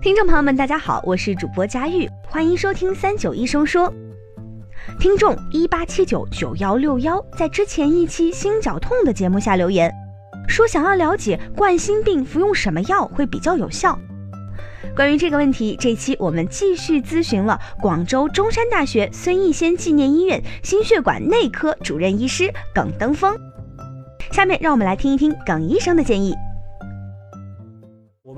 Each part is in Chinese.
听众朋友们，大家好，我是主播佳玉，欢迎收听三九医生说。听众一八七九九幺六幺在之前一期心绞痛的节目下留言，说想要了解冠心病服用什么药会比较有效。关于这个问题，这期我们继续咨询了广州中山大学孙逸仙纪念医院心血管内科主任医师耿登峰。下面让我们来听一听耿医生的建议。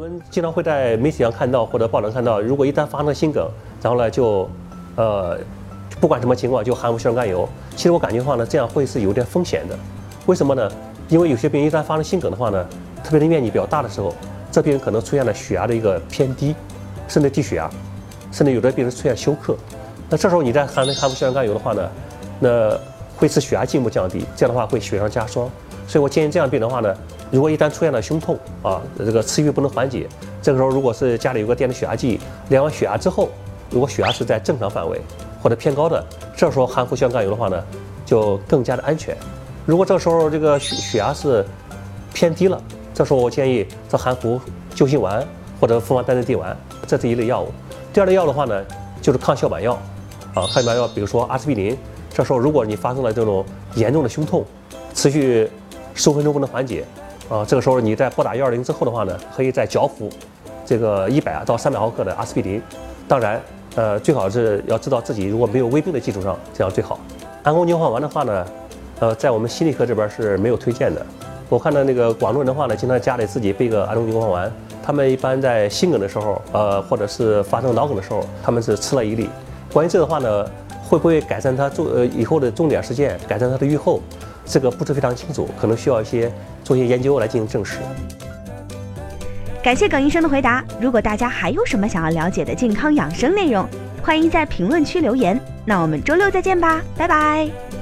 我们经常会在媒体上看到或者报道看到，如果一旦发生心梗，然后呢就，呃，不管什么情况就含服硝酸甘油。其实我感觉的话呢，这样会是有点风险的。为什么呢？因为有些病人一旦发生心梗的话呢，特别是面积比较大的时候。这病人可能出现了血压的一个偏低，甚至低血压，甚至有的病人出现休克。那这时候你再含含服硝酸甘油的话呢，那会使血压进一步降低，这样的话会雪上加霜。所以我建议这样病人的话呢，如果一旦出现了胸痛啊，这个持续不能缓解，这个时候如果是家里有个电子血压计，量完血压之后，如果血压是在正常范围或者偏高的，这时候含服血管甘油的话呢，就更加的安全。如果这时候这个血血压是偏低了。这时候我建议这含服救心丸或者复方丹参地丸，这是一类药物。第二类药的话呢，就是抗小板药，啊，抗小板药，比如说阿司匹林。这时候如果你发生了这种严重的胸痛，持续十五分钟不能缓解，啊，这个时候你在拨打幺二零之后的话呢，可以再嚼服这个一百到三百毫克的阿司匹林。当然，呃，最好是要知道自己如果没有胃病的基础上，这样最好。安宫牛黄丸的话呢，呃，在我们心内科这边是没有推荐的。我看到那个广东人的话呢，经常家里自己备个安宫牛黄丸。他们一般在心梗的时候，呃，或者是发生脑梗的时候，他们是吃了一粒。关于这个话呢，会不会改善他做呃以后的重点事件，改善他的预后，这个不是非常清楚，可能需要一些做一些研究来进行证实。感谢耿医生的回答。如果大家还有什么想要了解的健康养生内容，欢迎在评论区留言。那我们周六再见吧，拜拜。